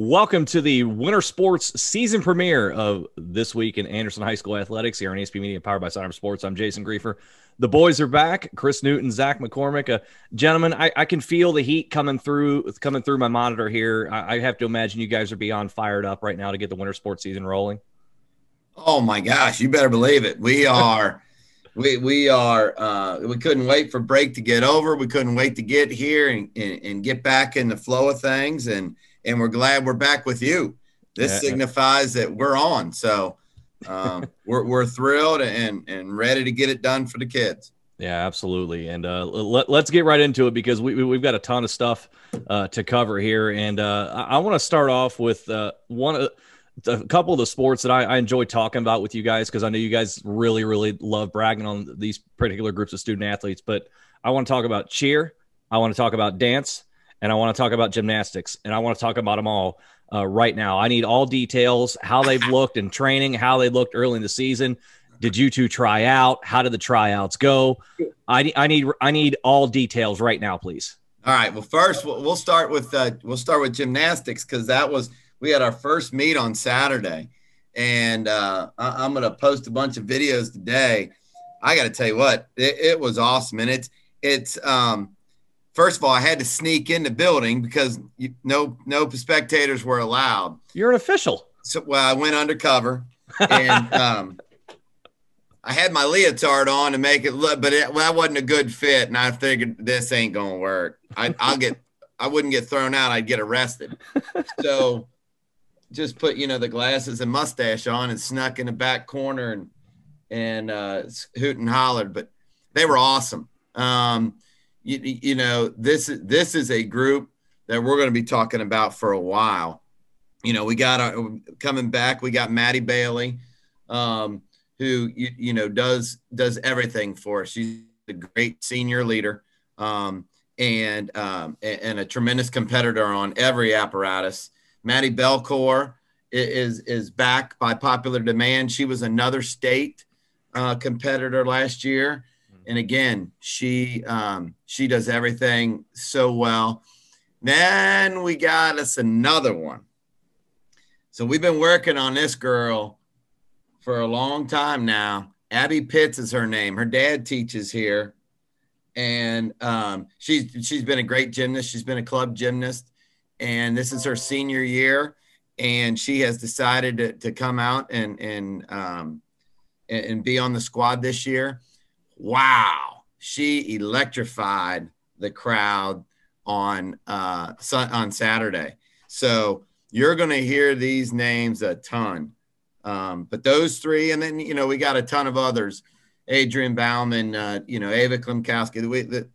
Welcome to the Winter Sports season premiere of This Week in Anderson High School Athletics here on ASP Media, powered by Sidearm Sports. I'm Jason Griefer. The boys are back. Chris Newton, Zach McCormick. Uh, gentlemen, I, I, can feel the heat coming through coming through my monitor here. I, I, have to imagine you guys are beyond fired up right now to get the winter sports season rolling. Oh my gosh, you better believe it. We are we we are uh, we couldn't wait for break to get over. We couldn't wait to get here and, and, and get back in the flow of things and – and we're glad we're back with you. This yeah. signifies that we're on. So um, we're, we're thrilled and, and ready to get it done for the kids. Yeah, absolutely. And uh, let, us get right into it because we, we've got a ton of stuff uh, to cover here. And uh, I, I want to start off with uh, one of a couple of the sports that I, I enjoy talking about with you guys because I know you guys really, really love bragging on these particular groups of student athletes. But I want to talk about cheer. I want to talk about dance and I want to talk about gymnastics, and I want to talk about them all uh, right now. I need all details, how they've looked in training, how they looked early in the season. Did you two try out? How did the tryouts go? I, I need I need all details right now, please. All right. Well, first we'll, start with uh, we'll start with gymnastics because that was we had our first meet on Saturday, and uh, I, am to post a bunch of videos today. I got to tell you what, it, it was awesome, and it's it's um, first of all, I had to sneak in the building because you, no no spectators were allowed. You're an official. So well, I went undercover and um, I had my leotard on to make it look, but it, well, that wasn't a good fit, and I figured this ain't gonna work. I, I'll get, I wouldn't get thrown out. I'd get arrested. So just put you know the glasses and mustache on and snuck in the back corner and and uh, hoot and hollered, but they were awesome. Um, you, you know this this is a group that we're going to be talking about for a while. You know, we got our coming back. We got Maddie Bailey, um, who you, you know does does everything for us. She's a great senior leader um, and um, and a tremendous competitor on every apparatus. Maddie Belcour is is back by popular demand. She was another state uh, competitor last year and again, she um, she does everything so well. Then we got us another one. So we've been working on this girl for a long time now. Abby Pitts is her name. Her dad teaches here, and um, she's she's been a great gymnast. She's been a club gymnast, and this is her senior year. And she has decided to, to come out and and um, and be on the squad this year wow, she electrified the crowd on uh, on Saturday. So you're going to hear these names a ton. Um, but those three, and then you know we got a ton of others. Adrian Bauman, uh, you know Ava Klimkowski. We the,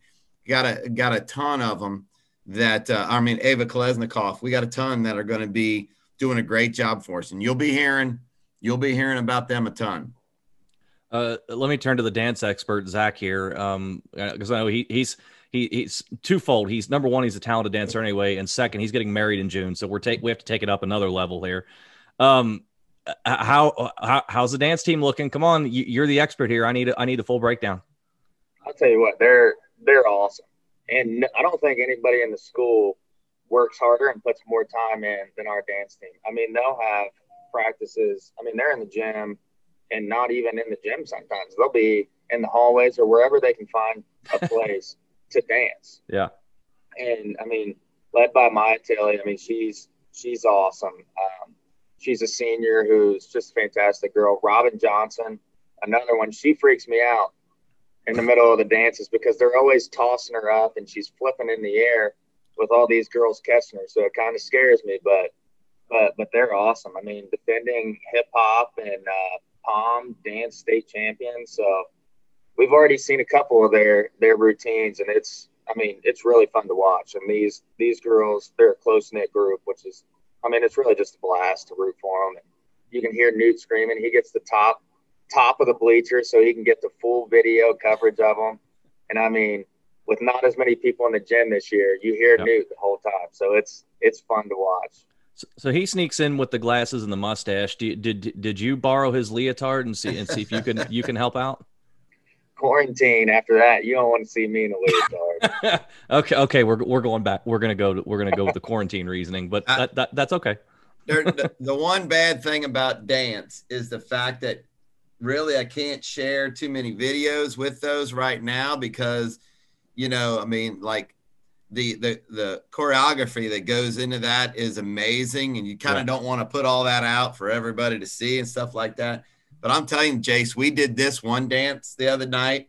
got a got a ton of them. That uh, I mean Ava Kolesnikov. We got a ton that are going to be doing a great job for us, and you'll be hearing you'll be hearing about them a ton. Uh, let me turn to the dance expert Zach here, because um, uh, I know he, he's he, he's twofold. He's number one, he's a talented dancer anyway, and second, he's getting married in June, so we're take we have to take it up another level here. Um, how, how how's the dance team looking? Come on, you, are the expert here. I need a, I need a full breakdown. I'll tell you what, they're they're awesome, and I don't think anybody in the school works harder and puts more time in than our dance team. I mean, they'll have practices. I mean, they're in the gym and not even in the gym sometimes. They'll be in the hallways or wherever they can find a place to dance. Yeah. And I mean, led by Maya Tilly, I mean, she's she's awesome. Um, she's a senior who's just a fantastic girl. Robin Johnson, another one. She freaks me out in the middle of the dances because they're always tossing her up and she's flipping in the air with all these girls catching her. So it kind of scares me, but but but they're awesome. I mean, defending hip hop and uh, Pom dance state champion. So we've already seen a couple of their their routines, and it's I mean it's really fun to watch. And these these girls, they're a close knit group, which is I mean it's really just a blast to root for them. And you can hear Newt screaming. He gets the top top of the bleachers so he can get the full video coverage of them. And I mean, with not as many people in the gym this year, you hear yep. Newt the whole time. So it's it's fun to watch. So, so, he sneaks in with the glasses and the mustache. Did, did did you borrow his leotard and see and see if you can you can help out? Quarantine after that, you don't want to see me in a leotard. okay, okay, we're we're going back. We're gonna go. To, we're gonna go with the quarantine reasoning, but uh, that, that that's okay. the, the one bad thing about dance is the fact that really I can't share too many videos with those right now because, you know, I mean, like the the the choreography that goes into that is amazing, and you kind of right. don't want to put all that out for everybody to see and stuff like that. But I'm telling you, Jace, we did this one dance the other night.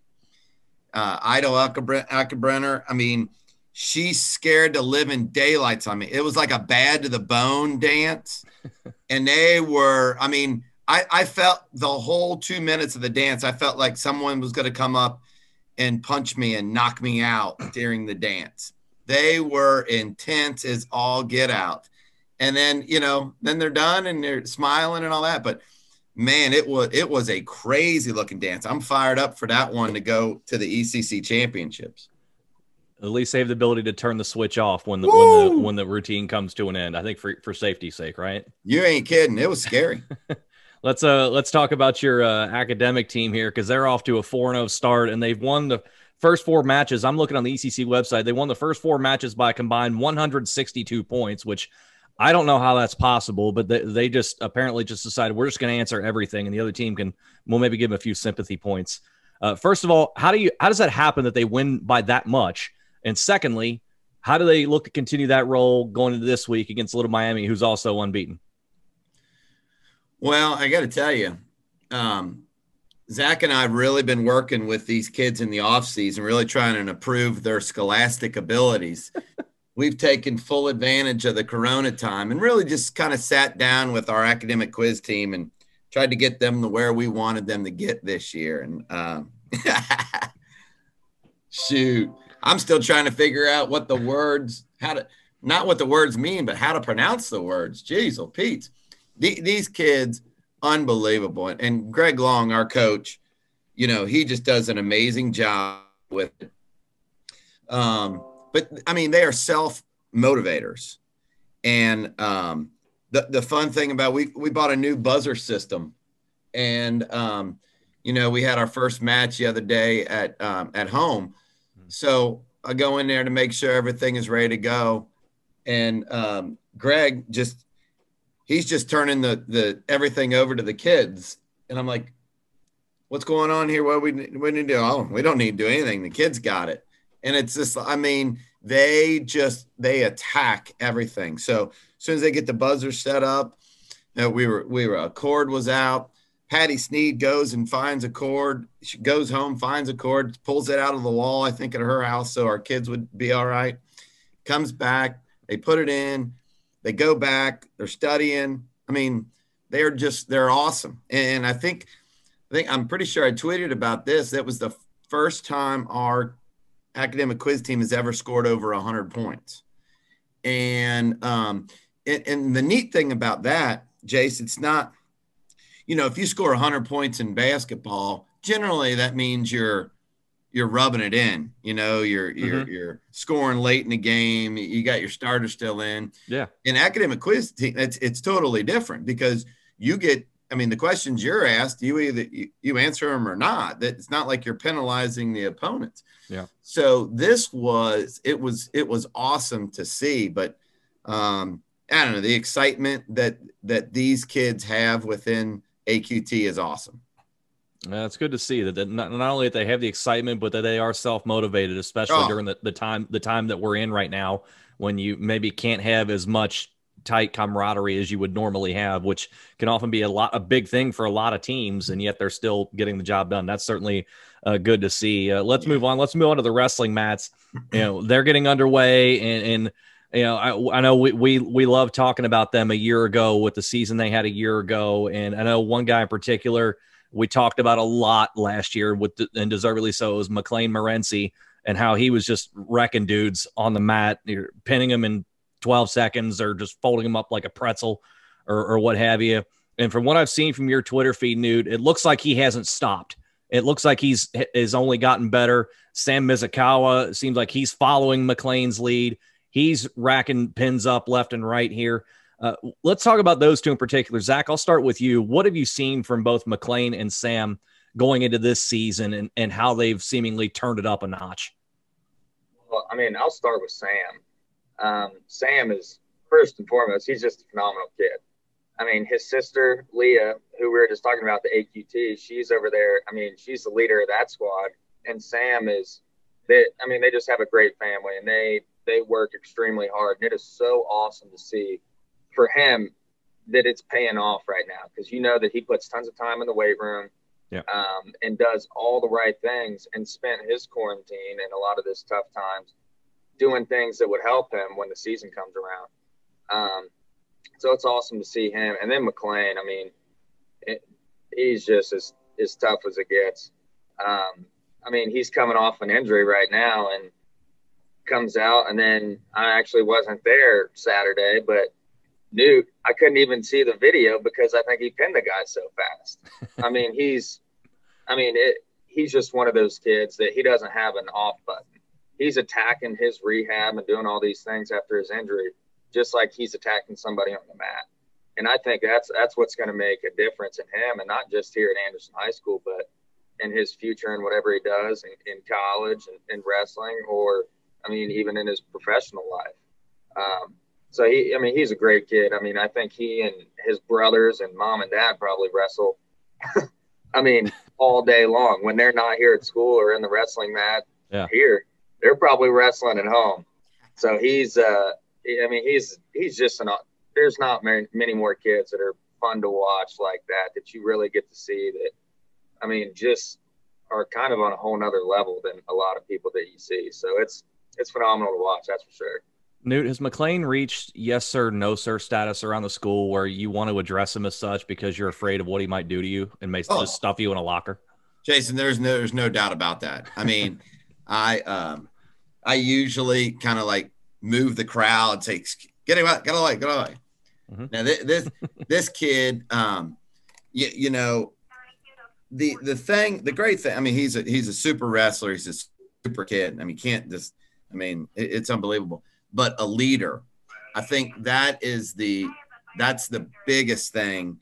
Uh, Idol Ackerbrenner. I mean, she scared the living daylights on me. It was like a bad to the bone dance. and they were, I mean, I, I felt the whole two minutes of the dance, I felt like someone was going to come up and punch me and knock me out during the dance. They were intense as all get out. And then, you know, then they're done and they're smiling and all that. But man, it was it was a crazy looking dance. I'm fired up for that one to go to the ECC championships. At least they have the ability to turn the switch off when the when the when the routine comes to an end. I think for for safety's sake, right? You ain't kidding. It was scary. let's uh let's talk about your uh, academic team here because they're off to a 4-0 start and they've won the first four matches. I'm looking on the ECC website. They won the first four matches by combined 162 points, which I don't know how that's possible, but they, they just apparently just decided we're just going to answer everything, and the other team can we'll maybe give them a few sympathy points. Uh, first of all, how do you how does that happen that they win by that much? And secondly, how do they look to continue that role going into this week against Little Miami, who's also unbeaten? Well, I got to tell you, um, Zach and I have really been working with these kids in the off season, really trying to improve their scholastic abilities. We've taken full advantage of the Corona time and really just kind of sat down with our academic quiz team and tried to get them to where we wanted them to get this year. And um, shoot, I'm still trying to figure out what the words, how to, not what the words mean, but how to pronounce the words. Jeez, oh, Pete, the, these kids, unbelievable. And Greg Long, our coach, you know, he just does an amazing job with it. Um, but I mean, they are self motivators. And um, the, the fun thing about we, we bought a new buzzer system and, um, you know, we had our first match the other day at, um, at home so I go in there to make sure everything is ready to go. And um, Greg just he's just turning the the everything over to the kids. And I'm like, what's going on here? What we we need to do? Oh, we don't need to do anything. The kids got it. And it's just, I mean, they just they attack everything. So as soon as they get the buzzer set up, you know, we were we were a cord was out. Patty Sneed goes and finds a cord. She goes home, finds a cord, pulls it out of the wall, I think, at her house, so our kids would be all right. Comes back, they put it in, they go back, they're studying. I mean, they're just they're awesome. And I think I think I'm pretty sure I tweeted about this. That was the first time our academic quiz team has ever scored over 100 points. And um and, and the neat thing about that, Jace, it's not – you know, if you score 100 points in basketball, generally that means you're you're rubbing it in. You know, you're you're mm-hmm. you're scoring late in the game. You got your starter still in. Yeah. In academic quiz, it's it's totally different because you get. I mean, the questions you're asked, you either you, you answer them or not. That it's not like you're penalizing the opponents. Yeah. So this was it was it was awesome to see, but um, I don't know the excitement that that these kids have within AQT is awesome. Yeah, it's good to see that, that not, not, only that they have the excitement, but that they are self motivated, especially oh. during the, the time the time that we're in right now, when you maybe can't have as much tight camaraderie as you would normally have, which can often be a lot a big thing for a lot of teams, and yet they're still getting the job done. That's certainly uh, good to see. Uh, let's move on. Let's move on to the wrestling mats. You know, they're getting underway, and, and you know, I, I know we, we we love talking about them a year ago with the season they had a year ago, and I know one guy in particular we talked about a lot last year with and deservedly so was McLean Morency and how he was just wrecking dudes on the mat, You're pinning them in 12 seconds or just folding them up like a pretzel or, or what have you. And from what I've seen from your Twitter feed, Newt, it looks like he hasn't stopped. It looks like he's has only gotten better. Sam Mizukawa seems like he's following McLean's lead. He's racking pins up left and right here. Uh, let's talk about those two in particular. Zach, I'll start with you. What have you seen from both McLean and Sam going into this season and, and how they've seemingly turned it up a notch? Well, I mean, I'll start with Sam. Um, Sam is first and foremost, he's just a phenomenal kid. I mean, his sister Leah, who we were just talking about the AQT, she's over there. I mean, she's the leader of that squad, and Sam is. They, I mean, they just have a great family, and they they work extremely hard, and it is so awesome to see for him that it's paying off right now because you know that he puts tons of time in the weight room, yeah. um, and does all the right things, and spent his quarantine and a lot of this tough times doing things that would help him when the season comes around. Um, so it's awesome to see him. And then McLean, I mean, it, he's just as, as tough as it gets. Um, I mean, he's coming off an injury right now and comes out. And then I actually wasn't there Saturday, but Newt, I couldn't even see the video because I think he pinned the guy so fast. I mean, he's, I mean, it, he's just one of those kids that he doesn't have an off button. He's attacking his rehab and doing all these things after his injury just like he's attacking somebody on the mat. And I think that's that's what's going to make a difference in him, and not just here at Anderson High School, but in his future and whatever he does in, in college and in wrestling, or I mean, even in his professional life. Um, so he, I mean, he's a great kid. I mean, I think he and his brothers and mom and dad probably wrestle. I mean, all day long when they're not here at school or in the wrestling mat yeah. here, they're probably wrestling at home. So he's, uh, I mean, he's he's just an. There's not many, many more kids that are fun to watch like that that you really get to see. That I mean, just are kind of on a whole nother level than a lot of people that you see. So it's it's phenomenal to watch. That's for sure. Newt, has McLean reached yes sir, no sir status around the school where you want to address him as such because you're afraid of what he might do to you and may oh. just stuff you in a locker? Jason, there's no there's no doubt about that. I mean, I um I usually kind of like move the crowd, say, get away, get away, get away. Mm-hmm. Now this this, this kid, um, you, you know, the the thing, the great thing. I mean, he's a he's a super wrestler. He's a super kid. I mean, can't just. I mean, it, it's unbelievable. But a leader, I think that is the that's the biggest thing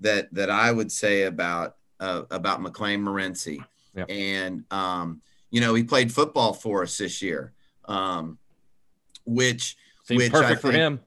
that that I would say about uh, about McLean Morency. Yep. And um, you know, he played football for us this year. Um, which Seems which perfect think, for him.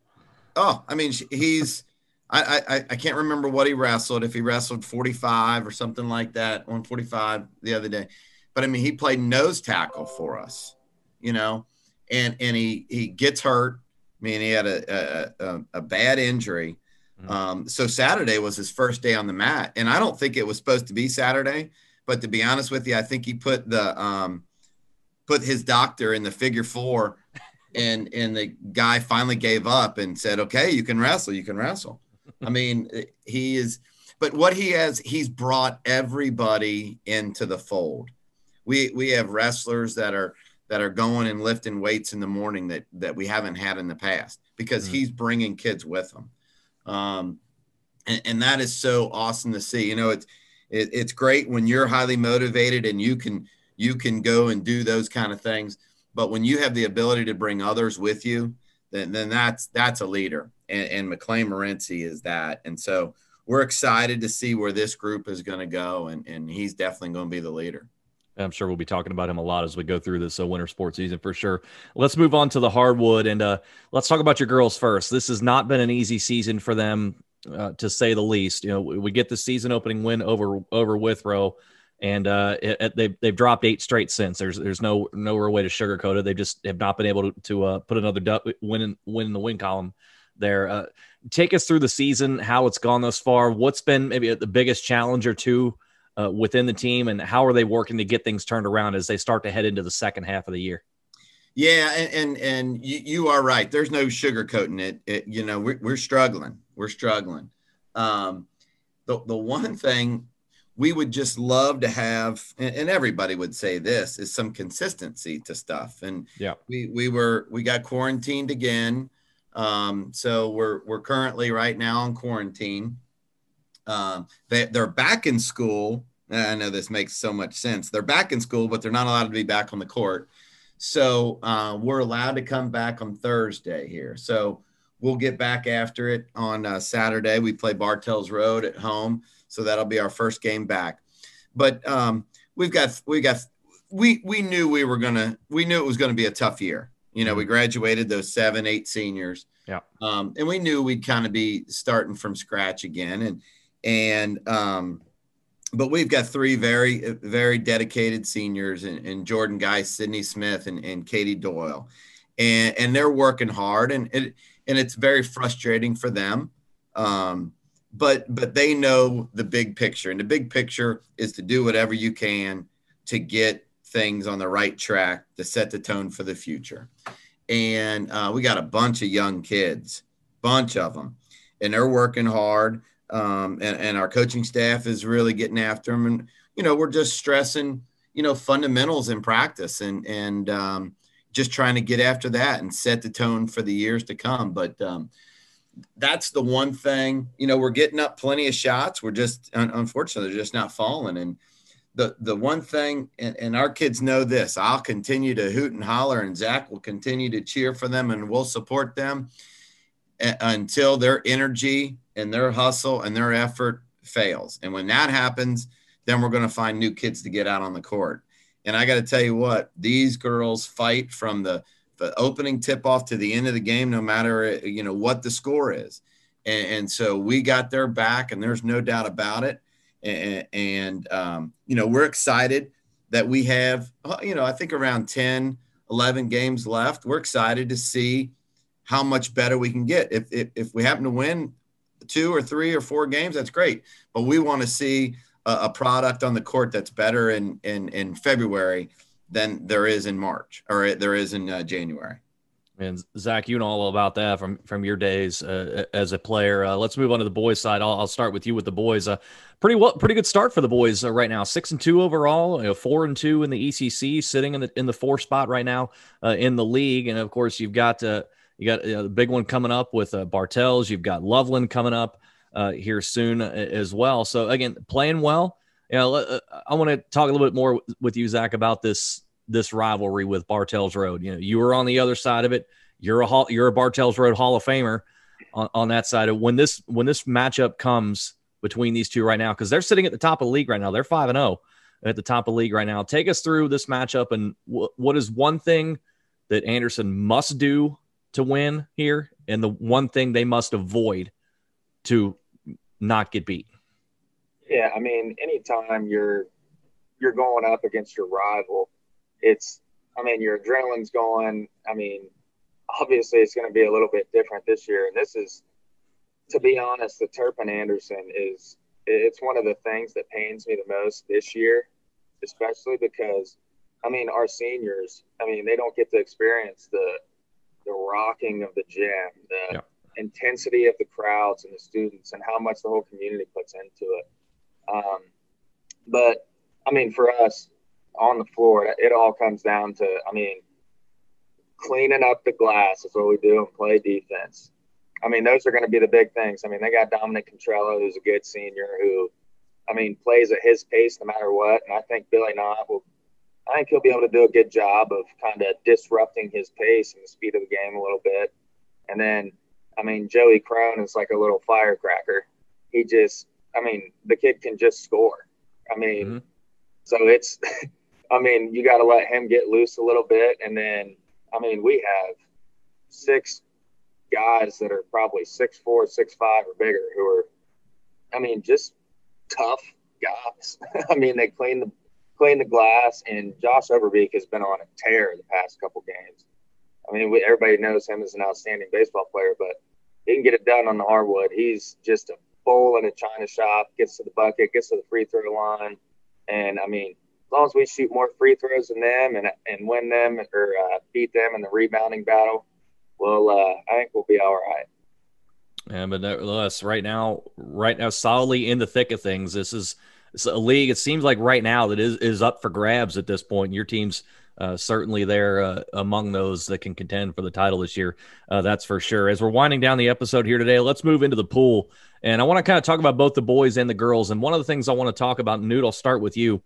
Oh, I mean, he's I, I I can't remember what he wrestled. If he wrestled 45 or something like that, 145 the other day, but I mean, he played nose tackle for us, you know, and and he he gets hurt. I mean, he had a a, a bad injury. Mm-hmm. Um, so Saturday was his first day on the mat, and I don't think it was supposed to be Saturday. But to be honest with you, I think he put the um, put his doctor in the figure four and and the guy finally gave up and said, "Okay, you can wrestle. You can wrestle." I mean, he is. But what he has, he's brought everybody into the fold. We we have wrestlers that are that are going and lifting weights in the morning that that we haven't had in the past because mm-hmm. he's bringing kids with him, um, and, and that is so awesome to see. You know, it's it, it's great when you're highly motivated and you can you can go and do those kind of things but when you have the ability to bring others with you, then, then that's that's a leader. And, and McLean Morency is that. And so we're excited to see where this group is going to go. And, and he's definitely going to be the leader. I'm sure we'll be talking about him a lot as we go through this uh, winter sports season for sure. Let's move on to the hardwood and uh, let's talk about your girls first. This has not been an easy season for them, uh, to say the least. You know, we, get the season opening win over over Withrow and uh, it, it, they've they've dropped eight straight since. There's there's no no real way to sugarcoat it. They just have not been able to, to uh, put another du- win in, win in the win column. There, uh, take us through the season, how it's gone thus far. What's been maybe the biggest challenge or two uh, within the team, and how are they working to get things turned around as they start to head into the second half of the year? Yeah, and and, and you, you are right. There's no sugarcoating it. it you know, we're, we're struggling. We're struggling. Um, the the one thing we would just love to have and, and, everybody would say this is some consistency to stuff and yeah we we were we got quarantined again um, so we're we're currently right now in quarantine um, they, they're back in school i know this makes so much sense they're back in school but they're not allowed to be back on the court so uh, we're allowed to come back on thursday here so we'll get back after it on uh, saturday we play bartels road at home so that'll be our first game back. but um, we've got we got we we knew we were gonna we knew it was gonna be a tough year. You know, we mm-hmm. graduated those seven, eight seniors. Yeah. Um, and we knew we'd kind of be starting from scratch again. And and um, but we've got three very very dedicated seniors and, in Jordan Guy, Sydney Smith, and, and Katie Doyle. And and they're working hard and it and it's very frustrating for them. Um, but but they know the big picture. And the big picture is to do whatever you can to get things on the right track to set the tone for the future. And uh, we got a bunch of young kids, bunch of them, and they're working hard. Um, and, and our coaching staff is really getting after them. And, you know, we're just stressing, you know, fundamentals in practice and, and um, just trying to get after that and set the tone for the years to come. But um, that's the one thing, you know, we're getting up plenty of shots. We're just, unfortunately, they're just not falling. And, the the one thing, and, and, our kids know this, I'll continue to hoot and holler, and Zach will continue to cheer for them, and we'll support them a- until their energy and their hustle and their effort fails. And when that happens, then we're going to find new kids to get out on the court. And I got to tell you what, these girls fight from the the opening tip off to the end of the game, no matter you know what the score is. And, and so we got their back, and there's no doubt about it and, and um, you know we're excited that we have you know i think around 10 11 games left we're excited to see how much better we can get if, if, if we happen to win two or three or four games that's great but we want to see a, a, product on the court that's better in in in february than there is in march or there is in uh, january and Zach, you know all about that from from your days uh, as a player. Uh, let's move on to the boys' side. I'll, I'll, start with you with the boys. Uh, pretty well, pretty good start for the boys uh, right now. Six and two overall, you know, four and two in the ECC, sitting in the in the four spot right now uh, in the league. And of course, you've got uh, you got the big one coming up with uh, Bartels. You've got Loveland coming up uh, here soon uh, as well. So again, playing well. You know, I want to talk a little bit more with you, Zach, about this this rivalry with Bartels Road. You know, you were on the other side of it. You're a you're a Bartels Road Hall of Famer on, on that side. Of when this when this matchup comes between these two right now, because they're sitting at the top of the league right now. They're five and zero oh at the top of the league right now. Take us through this matchup and w- what is one thing that Anderson must do to win here, and the one thing they must avoid to not get beat. Yeah, I mean, anytime you're you're going up against your rival, it's I mean your adrenaline's going. I mean, obviously it's going to be a little bit different this year, and this is, to be honest, the Turpin Anderson is it's one of the things that pains me the most this year, especially because I mean our seniors. I mean they don't get to experience the the rocking of the gym, the yeah. intensity of the crowds and the students, and how much the whole community puts into it. Um, but I mean, for us, on the floor. It all comes down to, I mean, cleaning up the glass is what we do and play defense. I mean, those are going to be the big things. I mean, they got Dominic Contrello, who's a good senior, who, I mean, plays at his pace no matter what. And I think Billy Knott will, I think he'll be able to do a good job of kind of disrupting his pace and the speed of the game a little bit. And then, I mean, Joey Crone is like a little firecracker. He just, I mean, the kid can just score. I mean, mm-hmm. so it's, I mean, you got to let him get loose a little bit. And then, I mean, we have six guys that are probably six four, six five or bigger who are, I mean, just tough guys. I mean, they clean the clean the glass, and Josh Overbeek has been on a tear the past couple games. I mean, we, everybody knows him as an outstanding baseball player, but he can get it done on the hardwood. He's just a bull in a china shop. Gets to the bucket, gets to the free throw line, and I mean, as long as we shoot more free throws than them and and win them or uh, beat them in the rebounding battle, well, uh, I think we'll be all right. Yeah, but nevertheless, right now, right now, solidly in the thick of things. This is it's a league. It seems like right now that is is up for grabs at this point. Your team's uh, certainly there uh, among those that can contend for the title this year. Uh, that's for sure. As we're winding down the episode here today, let's move into the pool. And I want to kind of talk about both the boys and the girls. And one of the things I want to talk about, Newt, I'll start with you.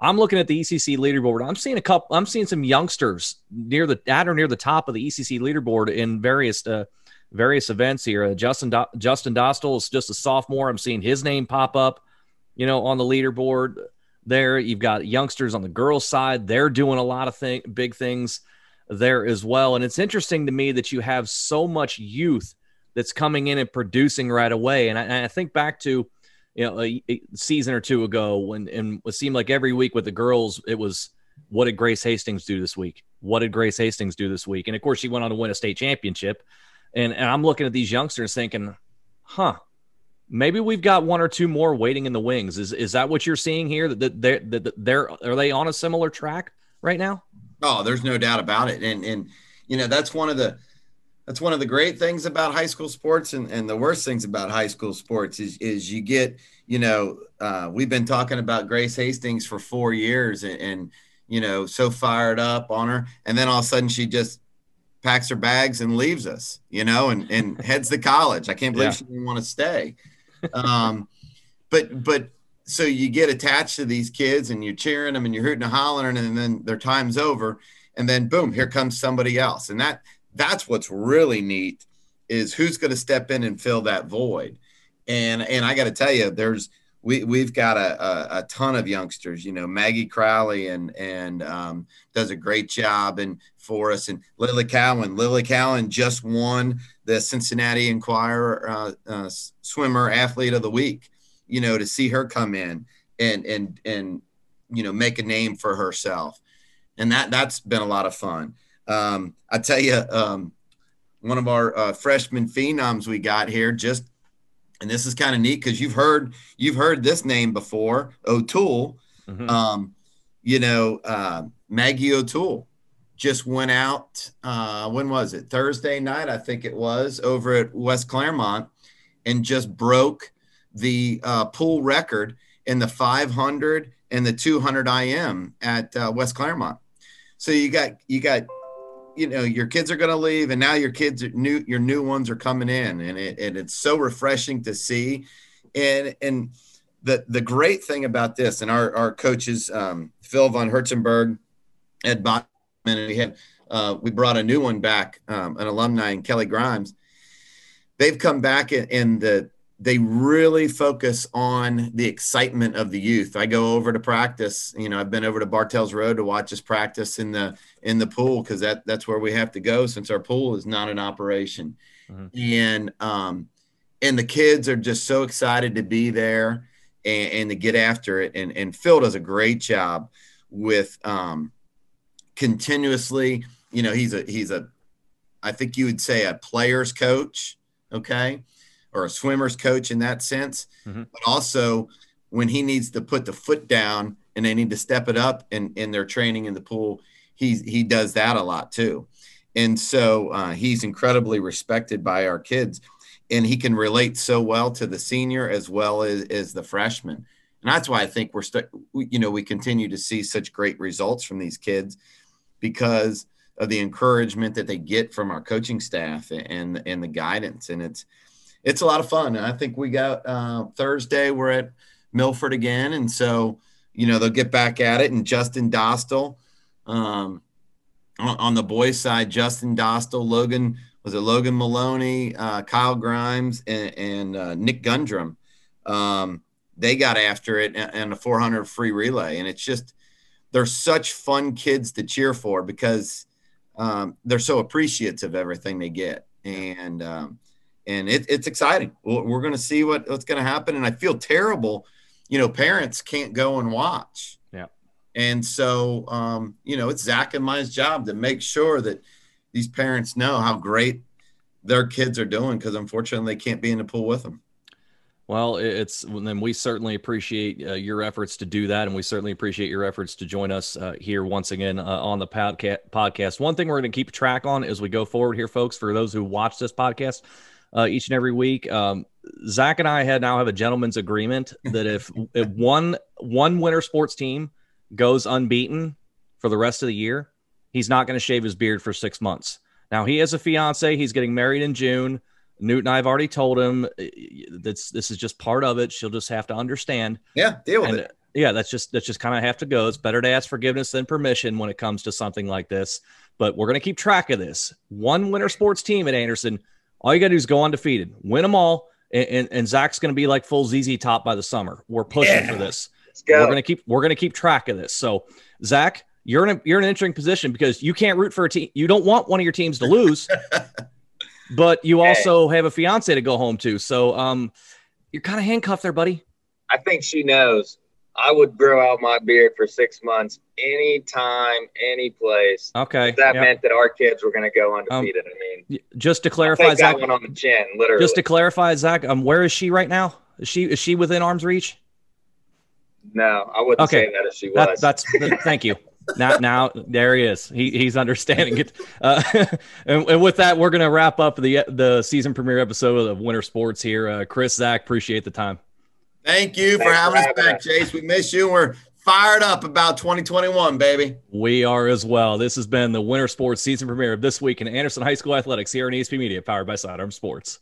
I'm looking at the ECC leaderboard. I'm seeing a couple. I'm seeing some youngsters near the at or near the top of the ECC leaderboard in various uh, various events here. Uh, Justin Do- Justin Dostal is just a sophomore. I'm seeing his name pop up, you know, on the leaderboard. there. You've got youngsters on the girls' side; they're doing a lot of thing, big things there as well. And it's interesting to me that you have so much youth that's coming in and producing right away. And I, and I think back to you know a, a, season or two ago when and it seemed like every week with the girls it was what did Grace Hastings do this week? What did Grace Hastings do this week? And of course she went on to win a state championship. And and I'm looking at these youngsters thinking, huh, maybe we've got one or two more waiting in the wings. Is is that what you're seeing here? That they're, that they're are they on a similar track right now? Oh, there's no doubt about it. And and you know that's one of the that's one of the great things about high school sports and, and the worst things about high school sports is is you get you know uh, we've been talking about Grace Hastings for four years and, and you know so fired up on her and then all of a sudden she just packs her bags and leaves us you know and and heads to college I can't believe yeah. she didn't want to stay um, but but so you get attached to these kids and you're cheering them and you're hooting and hollering and then their time's over and then boom here comes somebody else and that that's what's really neat is who's going to step in and fill that void and and i got to tell you there's we we've got a, a, a, ton of youngsters. You know, Maggie Crowley and and um, does a great job and for us. And Lily Cowan, Lily Cowan just won the Cincinnati Enquirer uh, uh, Swimmer Athlete of the Week you know, to see her come in and and and you know make a name for herself, and that that's been a lot of fun. Um, I tell you, um, one of our uh, freshman phenoms we got here just, and this is kind of neat because you've heard you've heard this name before, O'Toole. Mm-hmm. Um, you know, uh, Maggie O'Toole just went out. Uh, when was it? Thursday night, I think it was, over at West Clermont, and just broke the uh, pool record in the 500 and the 200 IM at uh, West Clermont. So you got you got you know your kids are going to leave, and now your kids are new your new ones are coming in, and it and it's so refreshing to see. And and the the great thing about this, and our our coaches um, Phil von Herzenberg, Ed Botman, and we had uh, we brought a new one back, um, an alumni, and Kelly Grimes. They've come back and, the they really focus on the excitement of the youth. I go over to practice. You know, I've been over to Bartels Road to watch us practice in the in the pool because that that's where we have to go since our pool is not in operation. Mm-hmm. And um, and the kids are just so excited to be there and, and to get after it. And and Phil does a great job with um, continuously. You know, he's a he's a I think you would say a player's coach. Okay or a swimmer's coach in that sense, mm-hmm. but also when he needs to put the foot down and they need to step it up in, in their training in the pool, he, he does that a lot too. And so uh, he's incredibly respected by our kids and he can relate so well to the senior as well as, as the freshman. And that's why I think we're, st- you know, we continue to see such great results from these kids because of the encouragement that they get from our coaching staff and, and the guidance. And it's, it's a lot of fun. I think we got uh, Thursday, we're at Milford again. And so, you know, they'll get back at it. And Justin Dostal, um, on, the boys' side, Justin Dostal, Logan, was it Logan Maloney, uh, Kyle Grimes, and, and uh, Nick Gundrum. Um, they got after it and a 400 free relay. And it's just, they're such fun kids to cheer for because um, they're so appreciative of everything they get. And, um, and it, it's exciting. We're going to see what, what's going to happen. And I feel terrible. You know, parents can't go and watch. Yeah. And so, um, you know, it's Zach and my job to make sure that these parents know how great their kids are doing because unfortunately they can't be in the pool with them. Well, it's then we certainly appreciate uh, your efforts to do that, and we certainly appreciate your efforts to join us uh, here once again uh, on the podcast. One thing we're going to keep track on as we go forward here, folks. For those who watch this podcast, uh, each and every week. Um, Zach and I had now have a gentleman's agreement that if, if one one winter sports team goes unbeaten for the rest of the year, he's not going to shave his beard for six months. Now he has a fiance; he's getting married in June. Newt and I have already told him uh, that's this is just part of it. She'll just have to understand. Yeah, deal with and, it. Uh, yeah, that's just that's just kind of have to go. It's better to ask forgiveness than permission when it comes to something like this. But we're going to keep track of this. One winter sports team at Anderson all you got to do is go undefeated, win them all, and, and, and Zach's going to be like full ZZ top by the summer. We're pushing yeah. for this. go. we're gonna keep we're gonna keep track of this. So Zach, you're in a, you're in an interesting position because you can't root for a team. You don't want one of your teams to lose, but you also have a fiance to go home to. So um, you're kind of handcuffed there, buddy. I think she knows. I would grow out my beard for six months, anytime, any place. Okay. If that yeah. meant that our kids were going to go undefeated. I mean, Just to clarify, Zach. that one on the chin, literally. Just to clarify, Zach. Um, where is she right now? Is she is she within arm's reach? no, I wouldn't Okay. say that if she That, was. that's th- thank you. Now, now there he is. He, he's understanding it. Uh, and, and with that, we're gonna wrap up the the season premiere episode of Winter Sports here. Uh, Chris, Zach, appreciate the time. Thank you for having for us back, us. Chase. We miss you. We're fired up about 2021, baby. We are as well. This has been the Winter Sports season premiere of this week in Anderson High School athletics here on ESP Media, powered by Sidearm Sports.